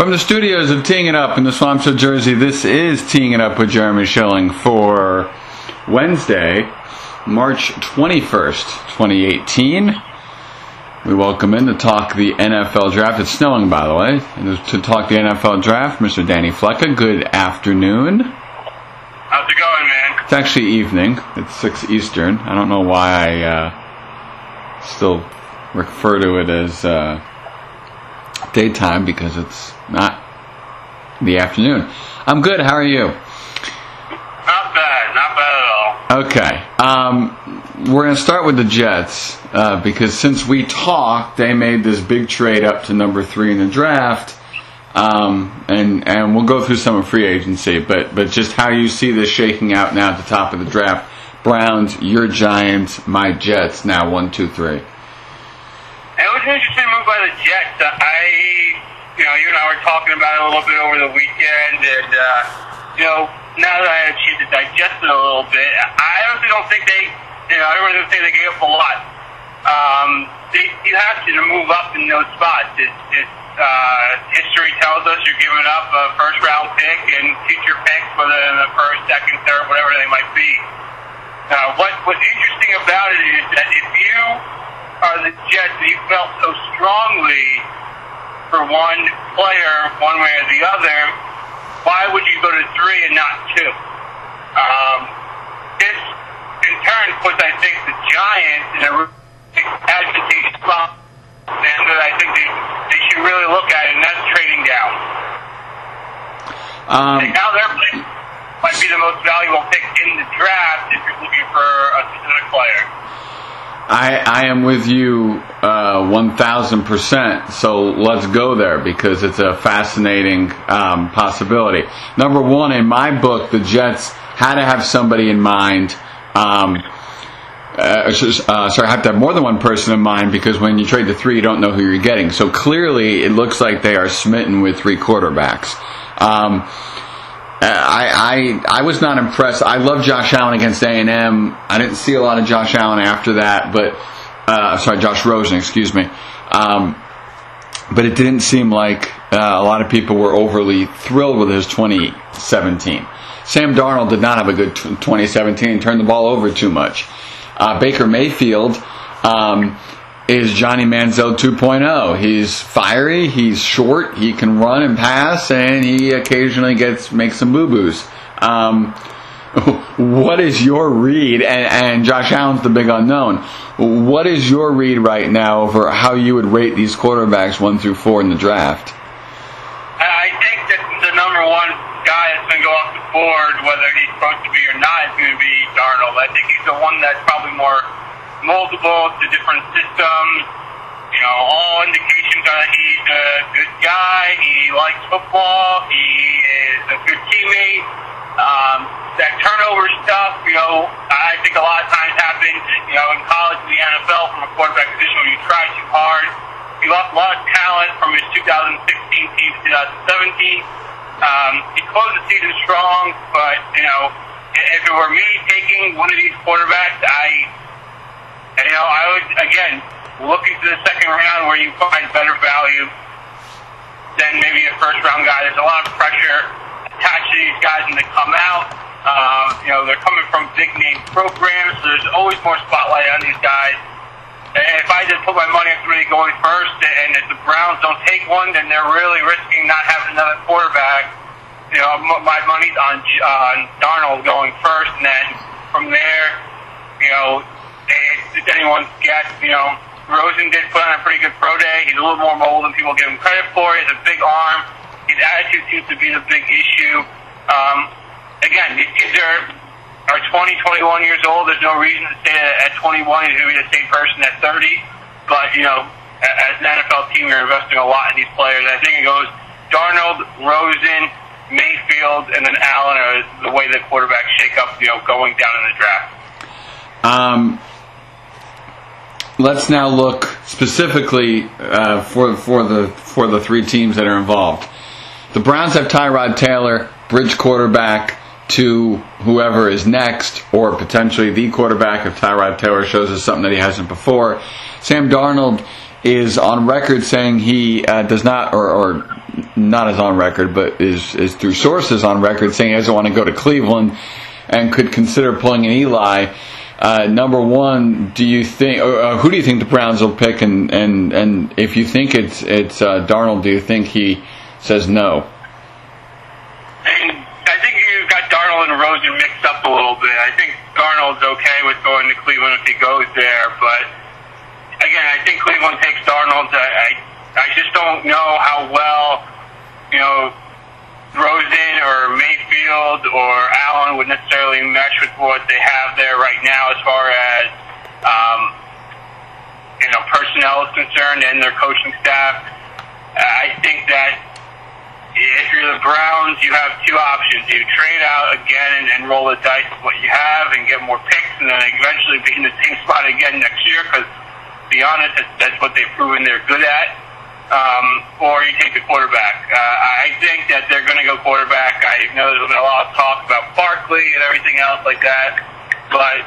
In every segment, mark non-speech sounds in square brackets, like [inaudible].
From the studios of Teeing It Up in the Swamps of Jersey, this is Teeing It Up with Jeremy Schilling for Wednesday, March 21st, 2018. We welcome in to talk the NFL draft. It's snowing, by the way. And to talk the NFL draft, Mr. Danny Flecka. Good afternoon. How's it going, man? It's actually evening. It's 6 Eastern. I don't know why I uh, still refer to it as uh, daytime because it's not the afternoon. I'm good. How are you? Not bad. Not bad at all. Okay. Um, we're going to start with the Jets uh, because since we talked, they made this big trade up to number three in the draft. Um, and and we'll go through some of free agency, but but just how you see this shaking out now at the top of the draft. Browns, your Giants, my Jets. Now one, two, three. It was interesting by the Jets. Uh, I, you know, you and I were talking about it a little bit over the weekend, and uh, you know, now that I had a chance to digest it a little bit, I honestly don't think they, you know, I don't really think they gave up a lot. Um, they, you have to move up in those spots. It's, it's uh, history tells us you're giving up a first round pick and future picks, whether in the first, second, third, whatever they might be. Uh, what what's interesting about it is that if you are the Jets and you felt so strongly for one player, one way or the other, why would you go to three and not two? Um, this, in turn, puts, I think, the Giants in a really advantageous spot, and that I think they, they should really look at, and that's trading down. Um, And now they're playing might be the most valuable pick in the draft if you're looking for a specific player. I, I am with you uh, 1000%. So let's go there because it's a fascinating um, possibility. Number one, in my book, the Jets had to have somebody in mind. Um, uh, uh, sorry, I have to have more than one person in mind because when you trade the three, you don't know who you're getting. So clearly, it looks like they are smitten with three quarterbacks. Um, I, I I was not impressed. I love Josh Allen against A and. I didn't see a lot of Josh Allen after that, but uh, sorry, Josh Rosen, excuse me. Um, but it didn't seem like uh, a lot of people were overly thrilled with his 2017. Sam Darnold did not have a good t- 2017. Turned the ball over too much. Uh, Baker Mayfield. Um, is Johnny Manziel 2.0. He's fiery, he's short, he can run and pass, and he occasionally gets makes some boo boos. Um, [laughs] what is your read? And, and Josh Allen's the big unknown. What is your read right now over how you would rate these quarterbacks one through four in the draft? I think that the number one guy that's going to go off the board, whether he's supposed to be or not, is going to be Darnold. I think he's the one that's probably more moldable to different systems. You know, all indications are that he's a good guy. He likes football. He is a good teammate. Um, that turnover stuff, you know, I think a lot of times happens, you know, in college and the NFL from a quarterback position where you try too hard. He lost a lot of talent from his 2016 team to 2017. Um, he closed the season strong, but, you know, if it were me taking one of these quarterbacks, I and, you know, I would, again, look into the second round where you find better value than maybe a first round guy. There's a lot of pressure attached to these guys when they come out. Uh, you know, they're coming from big name programs, so there's always more spotlight on these guys. And if I just put my money on somebody going first, and if the Browns don't take one, then they're really risking not having another quarterback. You know, my money's on on Darnold going first, and then from there, you know, it's anyone's guess. You know, Rosen did put on a pretty good pro day. He's a little more mobile than people give him credit for. He has a big arm. His attitude seems to be the big issue. Um, again, these kids are are 20, 21 years old. There's no reason to say that at 21 he's going to be the same person at 30. But you know, as an NFL team, you're investing a lot in these players. I think it goes Darnold, Rosen, Mayfield, and then Allen are the way the quarterbacks shake up. You know, going down in the draft. Um, let's now look specifically uh, for for the for the three teams that are involved. The Browns have Tyrod Taylor, bridge quarterback to whoever is next, or potentially the quarterback if Tyrod Taylor shows us something that he hasn't before. Sam Darnold is on record saying he uh, does not or, or not as on record, but is is through sources on record saying he doesn't want to go to Cleveland and could consider pulling an Eli. Uh, number one, do you think, or, uh, who do you think the Browns will pick? And, and, and if you think it's it's uh, Darnold, do you think he says no? I think you got Darnold and Rosen mixed up a little bit. I think Darnold's okay with going to Cleveland if he goes there, but again, I think Cleveland takes Darnold. I, I, I just don't know how well, you know, Rosen or Mayfield or Allen would necessarily mesh with what they have there right now as far as, um, you know, personnel is concerned and their coaching staff. I think that if you're the Browns, you have two options. You trade out again and, and roll the dice with what you have and get more picks and then eventually be in the same spot again next year because, to be honest, that's, that's what they've proven they're good at um, or you take the quarterback. Uh, I think that they're going to go quarterback. I know there's been a lot of talk about Barkley and everything else like that, but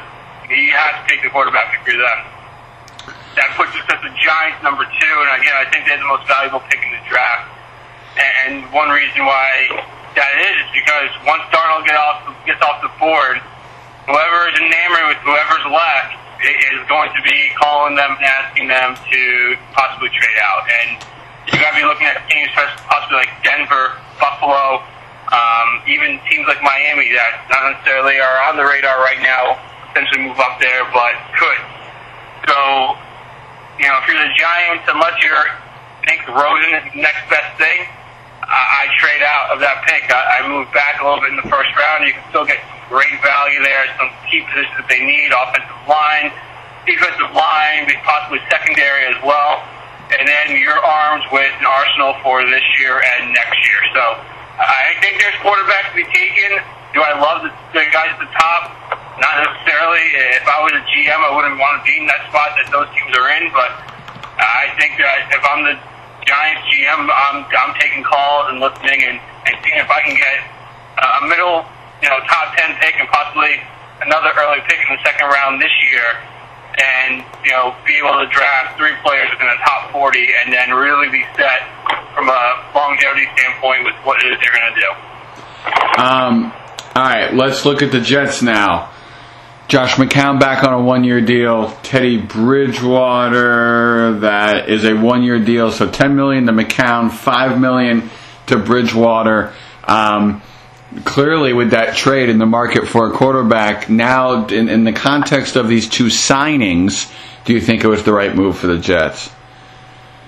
you have to take the quarterback if you're them. That puts us at the Giants number two, and again, I think they're the most valuable pick in the draft. And one reason why that is is because once Darnold get off, gets off the board, whoever is enamored with whoever's left is going to be calling them and asking them to possibly trade out. And you got to be looking at teams possibly like Denver, Buffalo, um, even teams like Miami that not necessarily are on the radar right now, potentially move up there, but could. So, you know, if you're the Giants, unless you're think Rosen is the next best thing, I, I trade out of that pick. I, I move back a little bit in the first round. You can still get great value there, some key positions that they need, offensive line, defensive line, possibly secondary as well and then you're armed with an arsenal for this year and next year. So I think there's quarterbacks to be taken. Do I love the, guys at the top? Not necessarily. If I was a GM, I wouldn't want to be in that spot that those teams are in. But I think that if I'm the Giants GM, I'm I'm taking calls and listening and, and seeing if I can get a middle, you know, top ten pick and possibly another early pick in the second round this year and you know be able to draft three players within the top 40 and then really be set from a longevity standpoint with what it is they're going to do. Um, all right, let's look at the Jets now. Josh McCown back on a one-year deal. Teddy Bridgewater that is a one-year deal, so 10 million to McCown, 5 million to Bridgewater. Um, clearly with that trade in the market for a quarterback, now in, in, the context of these two signings, do you think it was the right move for the Jets?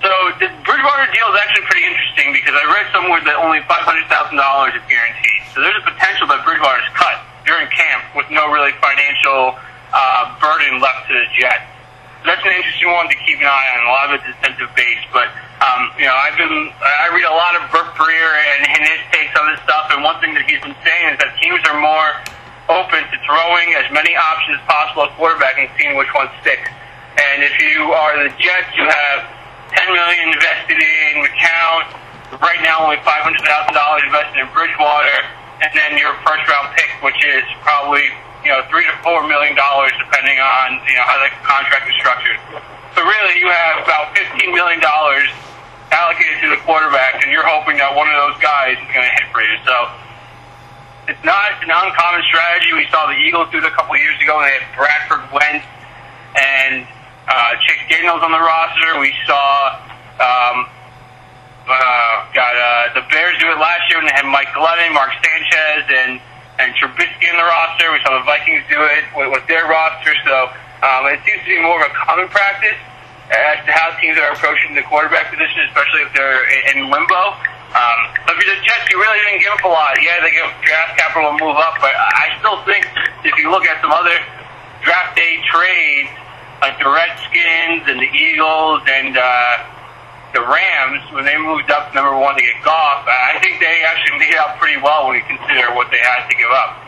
So the Bridgewater deal is actually pretty interesting because I read somewhere that only five hundred thousand dollars is guaranteed. So there's a potential that Bridgewater is cut during camp with no really financial uh, burden left to the Jets. That's an interesting one to keep an eye on. A lot of it's incentive based, but um, you know, I've been I read a lot of Bert Breer and, and his takes on this stuff, and one thing that he's been saying is that teams are more open to throwing as many options as possible at quarterback and seeing which one sticks. And if you are the Jets, you have 10 million invested in McCown. Right now, only $500,000 invested in Bridgewater, and then your first round pick, which is probably you know three to four million dollars, depending on you know how the contract is structured. So really, you have about $15 million allocated to the quarterback, and you're hoping that one of those guys is going to hit for you. So it's not an uncommon strategy. We saw the Eagles do it a couple of years ago, and they had Bradford Wentz and uh, Chase Daniels on the roster. We saw um, uh, got uh, the Bears do it last year when they had Mike Glennon, Mark Sanchez, and and Trubisky in the roster. We saw the Vikings do it with, with their roster. So um, it seems to be more of a common practice as to how teams are approaching the quarterback position, especially if they're in limbo. Um, but for the Jets, you really didn't give up a lot. Yeah, they give draft capital to move up, but I still think if you look at some other draft day trades, like the Redskins and the Eagles and uh, the Rams, when they moved up number one to get Goff, I think they actually made out pretty well when you consider what they had to give up.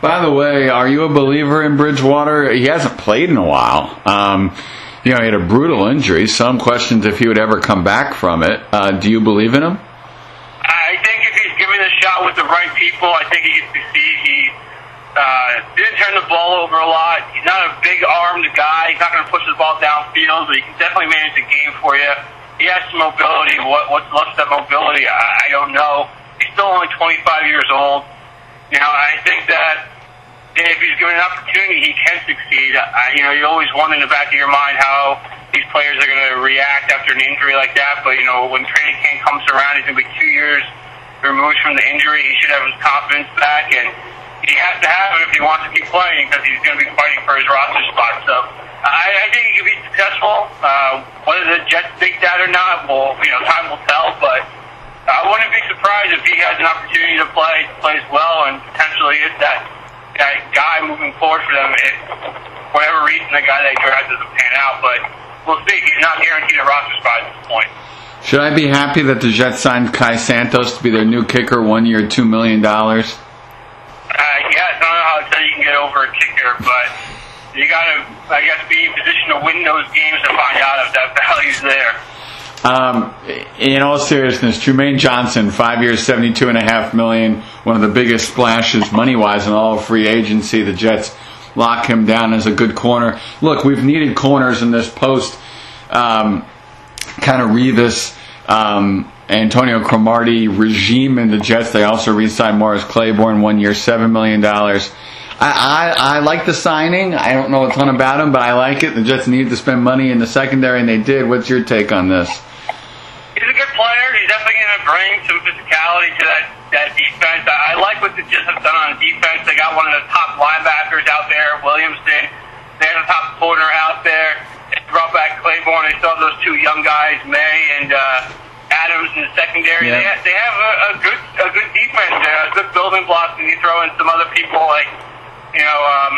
By the way, are you a believer in Bridgewater? He hasn't played in a while. Um, you know, he had a brutal injury. Some questions if he would ever come back from it. Uh, do you believe in him? I think if he's given a shot with the right people, I think he can succeed. He uh, didn't turn the ball over a lot. He's not a big armed guy. He's not going to push the ball downfield, but he can definitely manage the game for you. He has some mobility. What, what's left of that mobility? I, I don't know. He's still only 25 years old. You know, I think that if he's given an opportunity, he can succeed. I, you know, you always wonder in the back of your mind how these players are going to react after an injury like that. But you know, when training camp comes around, he's going to be two years removed from the injury. He should have his confidence back, and he has to have it if he wants to keep playing because he's going to be fighting for his roster spot. So I, I think he could be successful. Uh, whether the Jets think that or not, well, you know, time will tell. But I wouldn't be surprised if he has an opportunity to play, plays well, and potentially is that that guy moving forward for them. If, for whatever reason, the guy they draft doesn't pan out, but we'll see. He's not guaranteed a roster spot at this point. Should I be happy that the Jets signed Cairo Santos to be their new kicker, one year, two million dollars? Uh, yes, I don't know how you can get over a kicker, but you got to, I guess, be in position to win those games to find out if that [laughs] value's there. Um, in all seriousness, Trumaine Johnson, five years, seventy-two and a half million, one of the biggest splashes money-wise in all of free agency. The Jets lock him down as a good corner. Look, we've needed corners in this post. Um, kind of Revis, um, Antonio Cromartie regime in the Jets. They also re-signed Morris Claiborne, one year, seven million dollars. I, I, I like the signing. I don't know a ton about him, but I like it. The Jets needed to spend money in the secondary, and they did. What's your take on this? He's a good player. He's definitely going to bring some physicality to that, that defense. I, I like what the Jets have done on defense. They got one of the top linebackers out there, Williamson. They had a top corner out there. They brought back Claiborne. They saw those two young guys, Maye and uh, Adams, in the secondary. Yeah. They, ha- they have a, a good a good defense, uh, good building blocks, and you throw in some other people like, you know, um,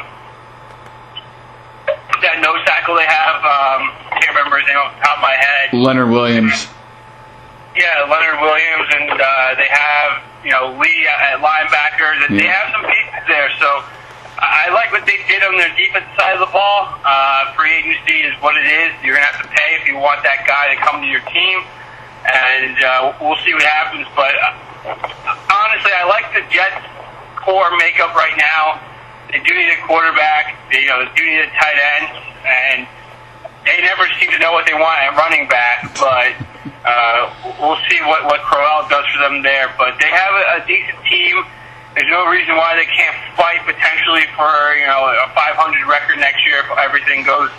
that nose tackle they have. Um, I can't remember his name off the top of my head. Leonard Williams. Yeah, Leonard Williams, and uh, they have you know Lee at linebacker. That They have some pieces there, so I I like what they did on their defense side of the ball. Uh, free agency is what it is. You're gonna have to pay if you want that guy to come to your team, and uh, we'll see what happens. But uh, honestly, I like the Jets core makeup right now. They do need a quarterback. They you know they do need a tight end, and they never seem to know what they want at running back, but uh, we'll see what what Crowell does for them there. But they have a, a decent team. There's no reason why they can't fight potentially for you know a 500 record next year if everything goes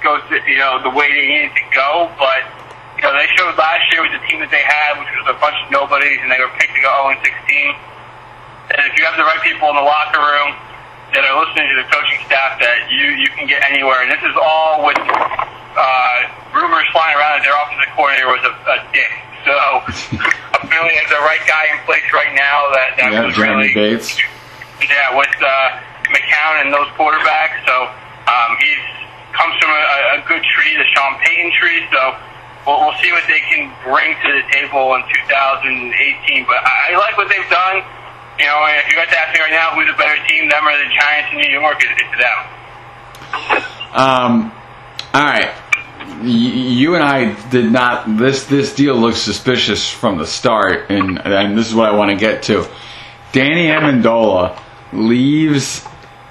goes you know the way they need it to go. But you know they showed last year with the team that they had, which was a bunch of nobodies, and they were picked to go 0 16. And if you have the right people in the locker room that are listening to the coaching staff, that you you can get anywhere. And this is all with uh, rumors flying around that their offensive coordinator was a, a dick. So [laughs] apparently, has the right guy in place right now. That that Yeah, was Jeremy really Bates. yeah with uh, McCown and those quarterbacks. So um, he's comes from a, a good tree, the Sean Payton tree. So we'll, we'll see what they can bring to the table in 2018. But I, I like what they've done. You know, if you got to ask me right now, who's a better team, them or the Giants in New York? It's, it's them. Um, all right. Y- You and I did not. This this deal looks suspicious from the start, and and this is what I want to get to. Danny Amendola leaves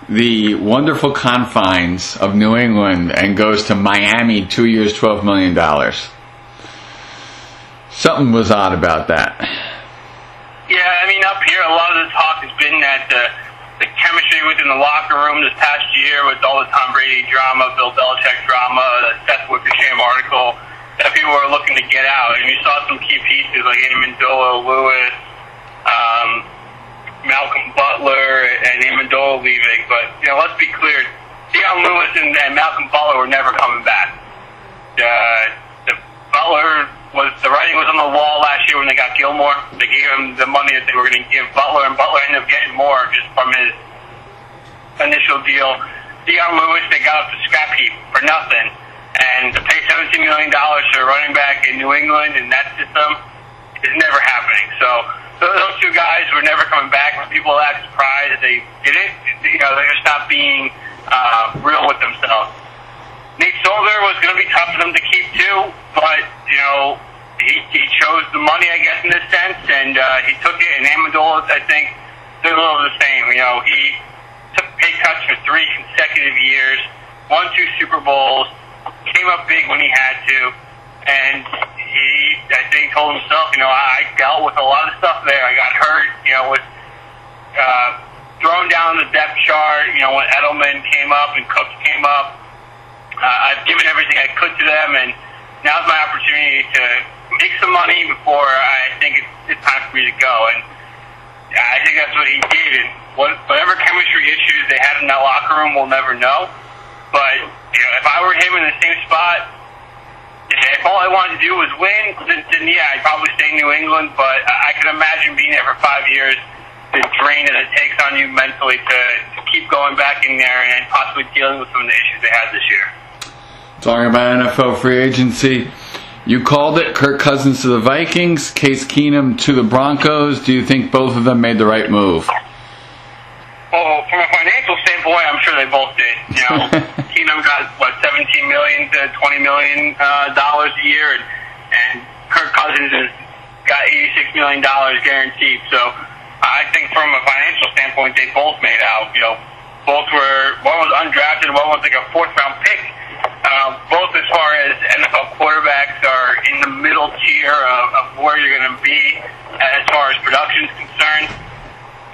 the wonderful confines of New England and goes to Miami, two years, twelve million dollars. Something was odd about that. Yeah, I mean, up here, a lot of the talk has been that the, the chemistry within the locker room this past year with all the Tom Brady drama, Bill Belichick drama, the Seth Wickersham article, that people were looking to get out. And you saw some key pieces like Amendola, Lewis, um, Malcolm Butler, and Amendola leaving. But, you know, let's be clear, Dion Lewis and, and Malcolm Butler were never coming back. Uh, the Butler was the writing was on the wall last year when they got Gilmore. They gave him the money that they were going to give Butler, and Butler ended up getting more just from his initial deal. Dion Lewis, they got up the scrap heap for nothing, and to pay seventeen million dollars to a running back in New England in that system is never happening. So those two guys were never coming back. People act surprised that they did it. You know, they're just not being uh, real with themselves. Nate Solder was going to be tough for them to keep too, but you know he, he chose the money, I guess, in this sense, and uh, he took it. And Amendola, I think, did a little the same. You know, he took pay cuts for three consecutive years, won two Super Bowls, came up big when he had to, and he, I think, told himself, you know, I, I dealt with a lot of stuff there. I got hurt, you know, was uh, thrown down the depth chart. You know, when Edelman came up and Cooks came up, uh, I've given everything I could to them, and now's my opportunity to make some money before I think it's, it's time for me to go. And I think that's what he did. And what, whatever chemistry issues they had in that locker room, we'll never know. But you know, if I were him in the same spot, if all I wanted to do was win, then, then yeah, I'd probably stay in New England. But I can imagine being there for five years, the drain that it takes on you mentally to, to keep going back in there and possibly dealing with some of the issues they had this year. Talking about NFL free agency, you called it Kirk Cousins to the Vikings, Case Keenum to the Broncos. Do you think both of them made the right move? Well, from a financial standpoint, I'm sure they both did. You know, [laughs] Keenum got what 17 million to 20 million uh, dollars a year, and, and Kirk Cousins has got 86 million dollars guaranteed. So I think from a financial standpoint, they both made out. You know, both were one was undrafted, one was like a fourth round pick uh, both as far as NFL quarterbacks are in the middle tier of, of where you're going to be as far as production is concerned.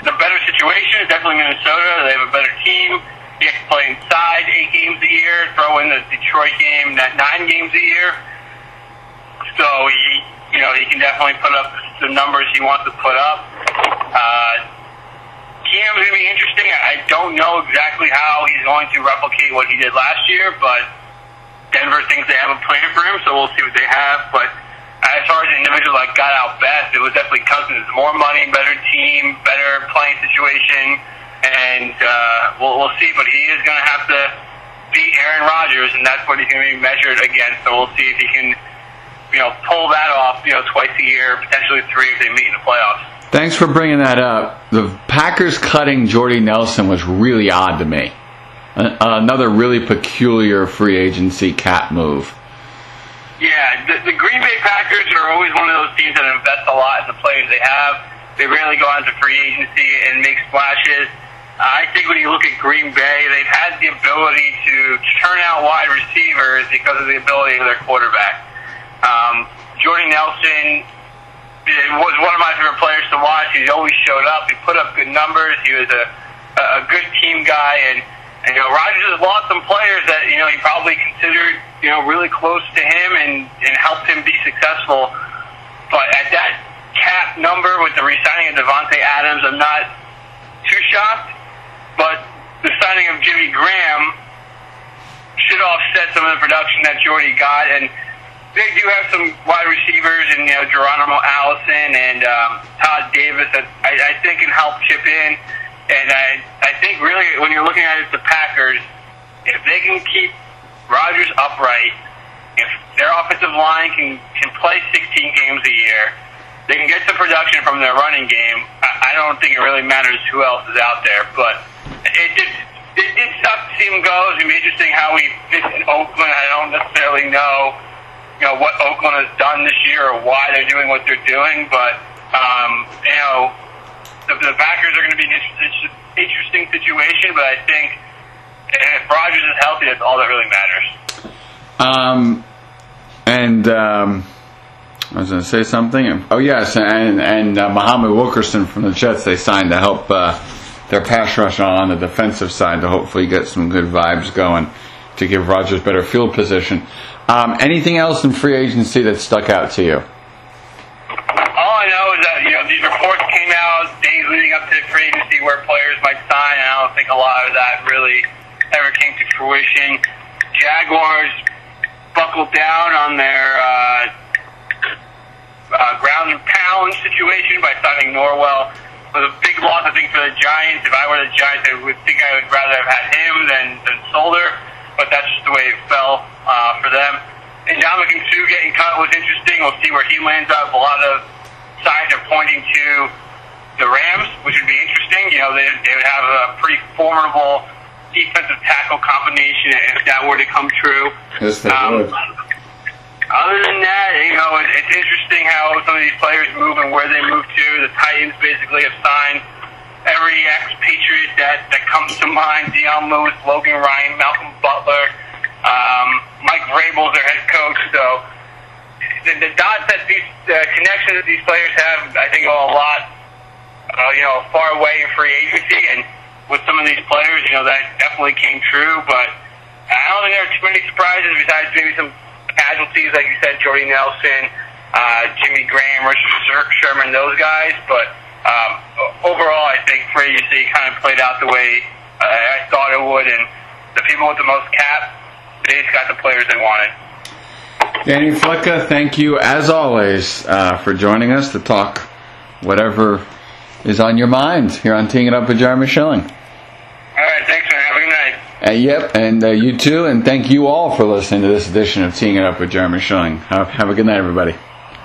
The better situation is definitely Minnesota. They have a better team. You have to play inside eight games a year, throw in the Detroit game, that nine games a year. So he, you know, he can definitely put up the numbers he wants to put up. Uh, Cam's going to be interesting. I don't know exactly how he's going to replicate what he did last year, but Denver thinks they have a plan for him, so we'll see what they have. But as far as the individual that got out best, it was definitely Cousins. More money, better team, better playing situation, and uh, we'll, we'll see. But he is going to have to beat Aaron Rodgers, and that's what he's going to be measured against. So we'll see if he can, you know, pull that off. You know, twice a year, potentially three if they meet in the playoffs. Thanks for bringing that up. The Packers cutting Jordy Nelson was really odd to me. Another really peculiar free agency cap move. Yeah, the, the Green Bay Packers are always one of those teams that invest a lot in the players they have. They rarely go out to free agency and make splashes. I think when you look at Green Bay, they've had the ability to turn out wide receivers because of the ability of their quarterback. Um, Jordy Nelson was one of my favorite players to watch. He always showed up. He put up good numbers. He was a a good team guy, and, and you know Rodgers has lost some players that you know he probably considered you know really close to him and and helped him be successful. But at that cap number with the re-signing of Davante Adams, I'm not too shocked. But the signing of Jimmy Graham should offset some of the production that Jordy got and they do have some wide receivers and you know Geronimo Allison and um, Todd Davis that I, I think can help chip in. And I I think really when you're looking at it, the Packers, if they can keep Rodgers upright, if their offensive line can can play 16 games a year, they can get some production from their running game. I, I don't think it really matters who else is out there, but it just it did suck to see him go. It's gonna be interesting how he fits in Oakland. I don't necessarily know you know what Oakland has done this year or why they're doing what they're doing, but um, you know the, the Packers are going to be an interesting, interesting situation. But I think if Rodgers is healthy, that's all that really matters. Um, and um, I was going to say something. Oh yes, and and uh, Muhammad Wilkerson from the Jets they signed to help uh, their pass rush on the defensive side to hopefully get some good vibes going to give Rodgers better field position. Um, anything else in free agency that stuck out to you? All I know is that you know these reports came out days leading up to free agency where players might sign, and I don't think a lot of that really ever came to fruition. Jaguars buckled down on their uh, uh, ground and pound situation by signing Norwell. It was a big loss, I think, for the Giants. If I were the Giants, I would think I would rather have had him than than Solder but that's just the way it fell uh, for them. And Ndamukong Suh getting cut was interesting. We'll see where he lands up. A lot of signs are pointing to the Rams, which would be interesting. You know, they, they would have a pretty formidable defensive tackle combination if that were to come true. Yes, they um, would. Other than that, you know, it, it's interesting how some of these players move and where they move to. The Titans basically have signed every ex-Patriot that, that comes to mind, Dion Lewis, Logan Ryan, Malcolm Butler, um, Mike Vrabel's their head coach. So the, the dots that these uh, connections that these players have, I think, go a lot, uh, you know, far away in free agency. And with some of these players, you know, that definitely came true. But I don't think there are too many surprises besides maybe some casualties, like you said, Jordy Nelson, uh, Jimmy Graham, Richard Sherman, those guys. But um, overall, I think free agency kind of played out the way uh, I thought it would, and the people with the most cap, they just got the players they wanted. Danny Flicka, thank you as always uh, for joining us to talk whatever is on your mind here on Teeing It Up with Jeremy Schilling. All right, thanks, man. Have a good night. Uh, yep, and uh, you too, and thank you all for listening to this edition of Teeing It Up with Jeremy Schilling. Have, have a good night, everybody.